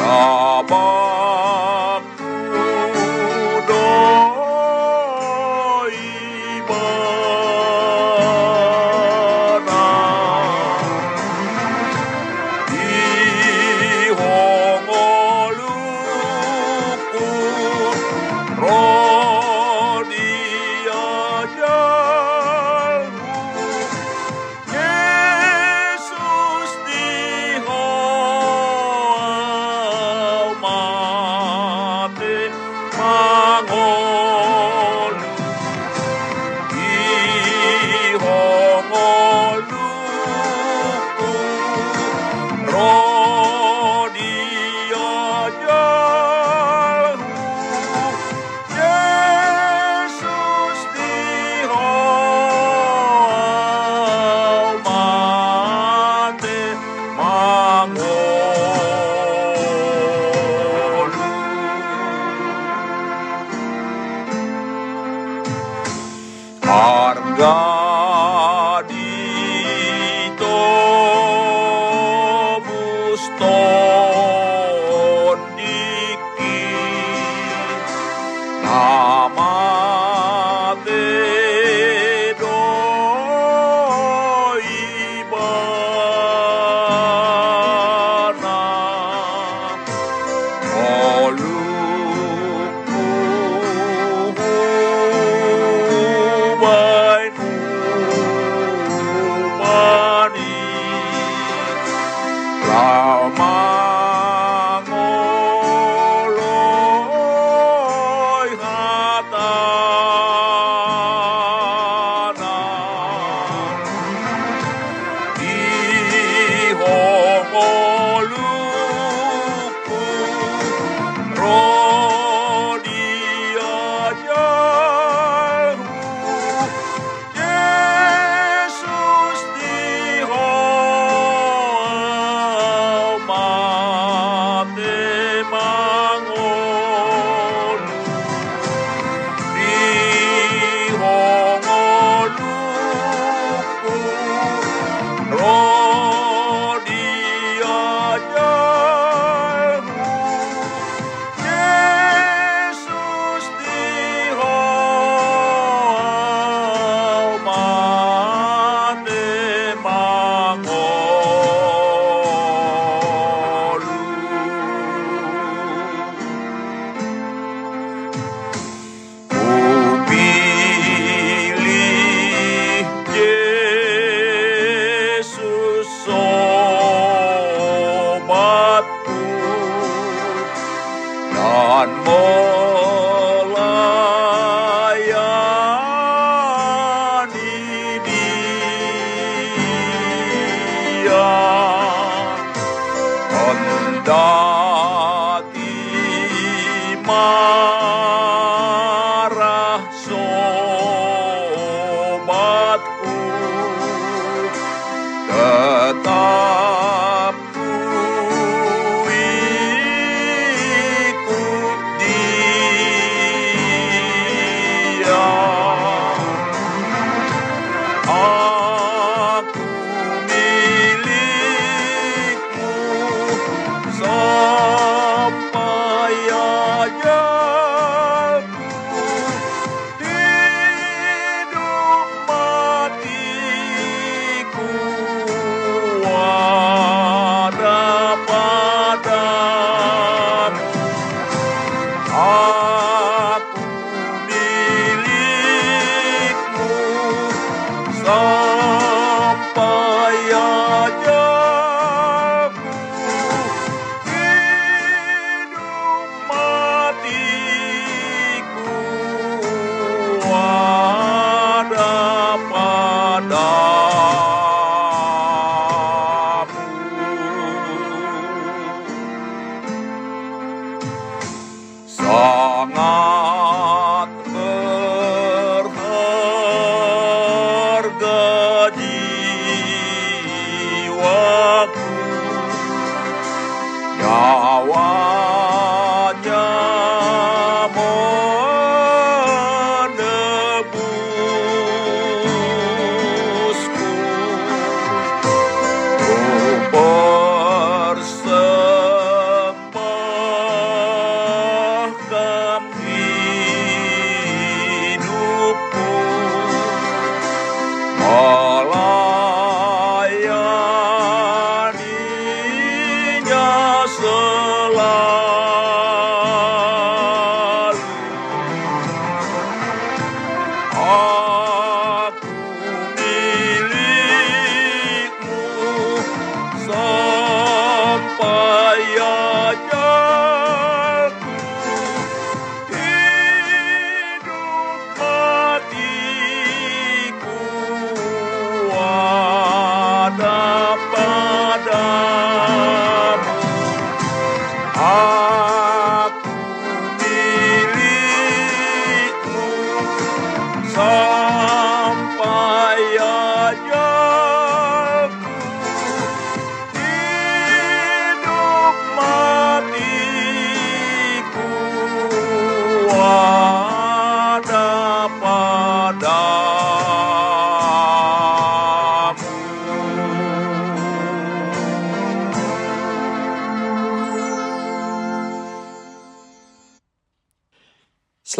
Robert. God.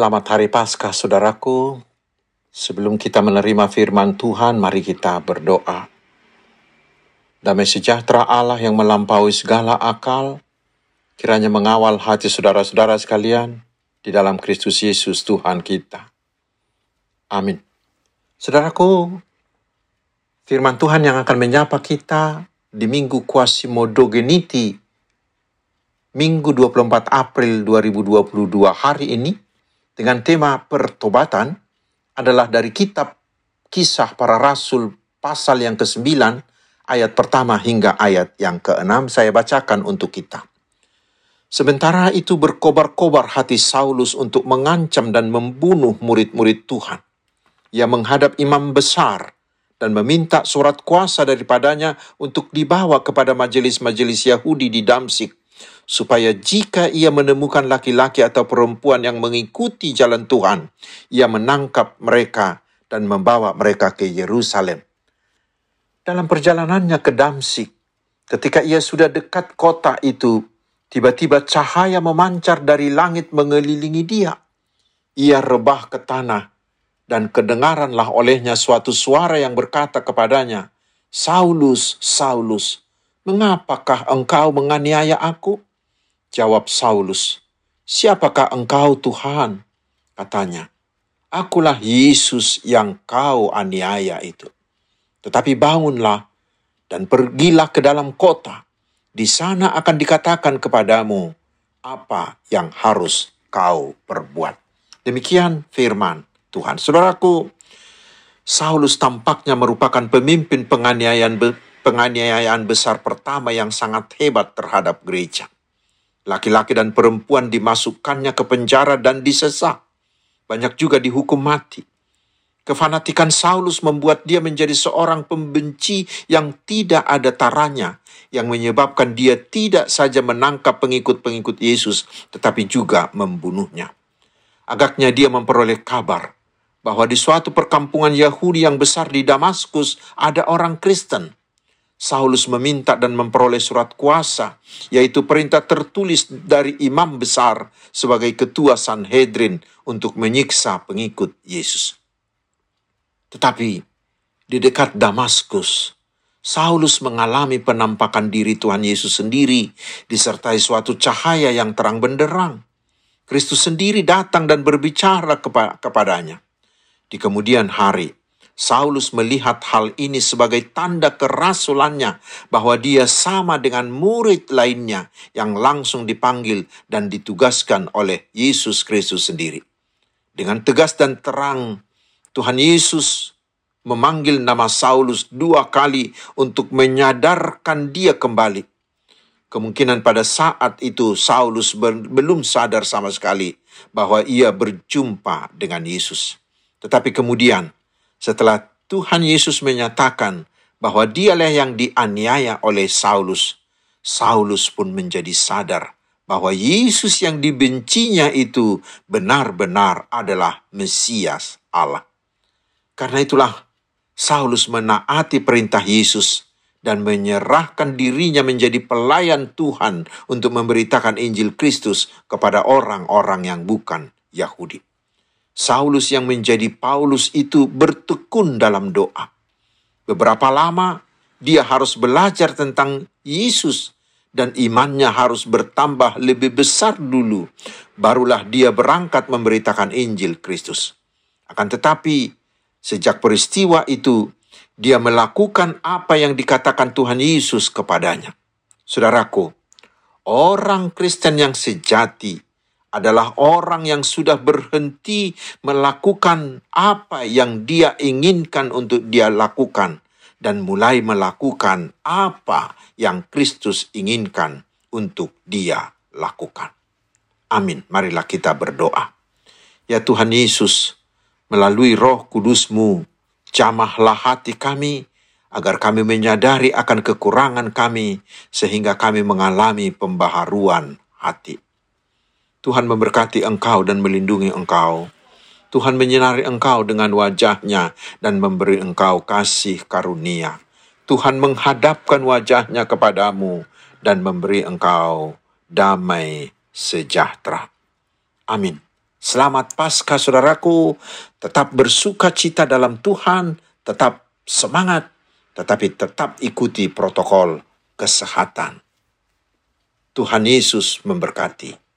Selamat Hari Paskah, saudaraku. Sebelum kita menerima firman Tuhan, mari kita berdoa. Damai sejahtera Allah yang melampaui segala akal, kiranya mengawal hati saudara-saudara sekalian di dalam Kristus Yesus Tuhan kita. Amin. Saudaraku, firman Tuhan yang akan menyapa kita di Minggu Quasimodogeniti, Minggu 24 April 2022 hari ini, dengan tema pertobatan, adalah dari kitab Kisah Para Rasul pasal yang ke-9, ayat pertama hingga ayat yang ke-6, saya bacakan untuk kita. Sementara itu berkobar-kobar hati Saulus untuk mengancam dan membunuh murid-murid Tuhan. Ia menghadap imam besar dan meminta surat kuasa daripadanya untuk dibawa kepada majelis-majelis Yahudi di Damsik, supaya jika ia menemukan laki-laki atau perempuan yang mengikuti jalan Tuhan, ia menangkap mereka dan membawa mereka ke Yerusalem. Dalam perjalanannya ke Damsik, ketika ia sudah dekat kota itu, Tiba-tiba cahaya memancar dari langit mengelilingi dia. Ia rebah ke tanah, dan kedengaranlah olehnya suatu suara yang berkata kepadanya, Saulus, Saulus, mengapakah engkau menganiaya aku? Jawab Saulus, siapakah engkau Tuhan? Katanya, akulah Yesus yang kau aniaya itu. Tetapi bangunlah dan pergilah ke dalam kota di sana akan dikatakan kepadamu apa yang harus kau perbuat. Demikian firman Tuhan. Saudaraku, Saulus tampaknya merupakan pemimpin penganiayaan penganiayaan besar pertama yang sangat hebat terhadap gereja. Laki-laki dan perempuan dimasukkannya ke penjara dan disesak. Banyak juga dihukum mati. Kefanatikan Saulus membuat dia menjadi seorang pembenci yang tidak ada taranya, yang menyebabkan dia tidak saja menangkap pengikut-pengikut Yesus, tetapi juga membunuhnya. Agaknya dia memperoleh kabar bahwa di suatu perkampungan Yahudi yang besar di Damaskus ada orang Kristen. Saulus meminta dan memperoleh surat kuasa, yaitu perintah tertulis dari imam besar sebagai ketua Sanhedrin untuk menyiksa pengikut Yesus. Tetapi di dekat Damaskus, Saulus mengalami penampakan diri Tuhan Yesus sendiri, disertai suatu cahaya yang terang benderang. Kristus sendiri datang dan berbicara kepa kepadanya. Di kemudian hari, Saulus melihat hal ini sebagai tanda kerasulannya bahwa dia sama dengan murid lainnya yang langsung dipanggil dan ditugaskan oleh Yesus Kristus sendiri. Dengan tegas dan terang, Tuhan Yesus memanggil nama Saulus dua kali untuk menyadarkan dia kembali. Kemungkinan pada saat itu Saulus belum sadar sama sekali bahwa ia berjumpa dengan Yesus. Tetapi kemudian setelah Tuhan Yesus menyatakan bahwa dialah yang dianiaya oleh Saulus, Saulus pun menjadi sadar bahwa Yesus yang dibencinya itu benar-benar adalah Mesias Allah. Karena itulah Saulus menaati perintah Yesus dan menyerahkan dirinya menjadi pelayan Tuhan untuk memberitakan Injil Kristus kepada orang-orang yang bukan Yahudi. Saulus yang menjadi Paulus itu bertekun dalam doa. Beberapa lama dia harus belajar tentang Yesus dan imannya harus bertambah lebih besar dulu. Barulah dia berangkat memberitakan Injil Kristus. Akan tetapi Sejak peristiwa itu, dia melakukan apa yang dikatakan Tuhan Yesus kepadanya. Saudaraku, orang Kristen yang sejati adalah orang yang sudah berhenti melakukan apa yang dia inginkan untuk dia lakukan dan mulai melakukan apa yang Kristus inginkan untuk dia lakukan. Amin. Marilah kita berdoa. Ya Tuhan Yesus, melalui roh kudusmu, jamahlah hati kami, agar kami menyadari akan kekurangan kami, sehingga kami mengalami pembaharuan hati. Tuhan memberkati engkau dan melindungi engkau. Tuhan menyinari engkau dengan wajahnya dan memberi engkau kasih karunia. Tuhan menghadapkan wajahnya kepadamu dan memberi engkau damai sejahtera. Amin. Selamat Paskah saudaraku, tetap bersuka cita dalam Tuhan, tetap semangat, tetapi tetap ikuti protokol kesehatan. Tuhan Yesus memberkati.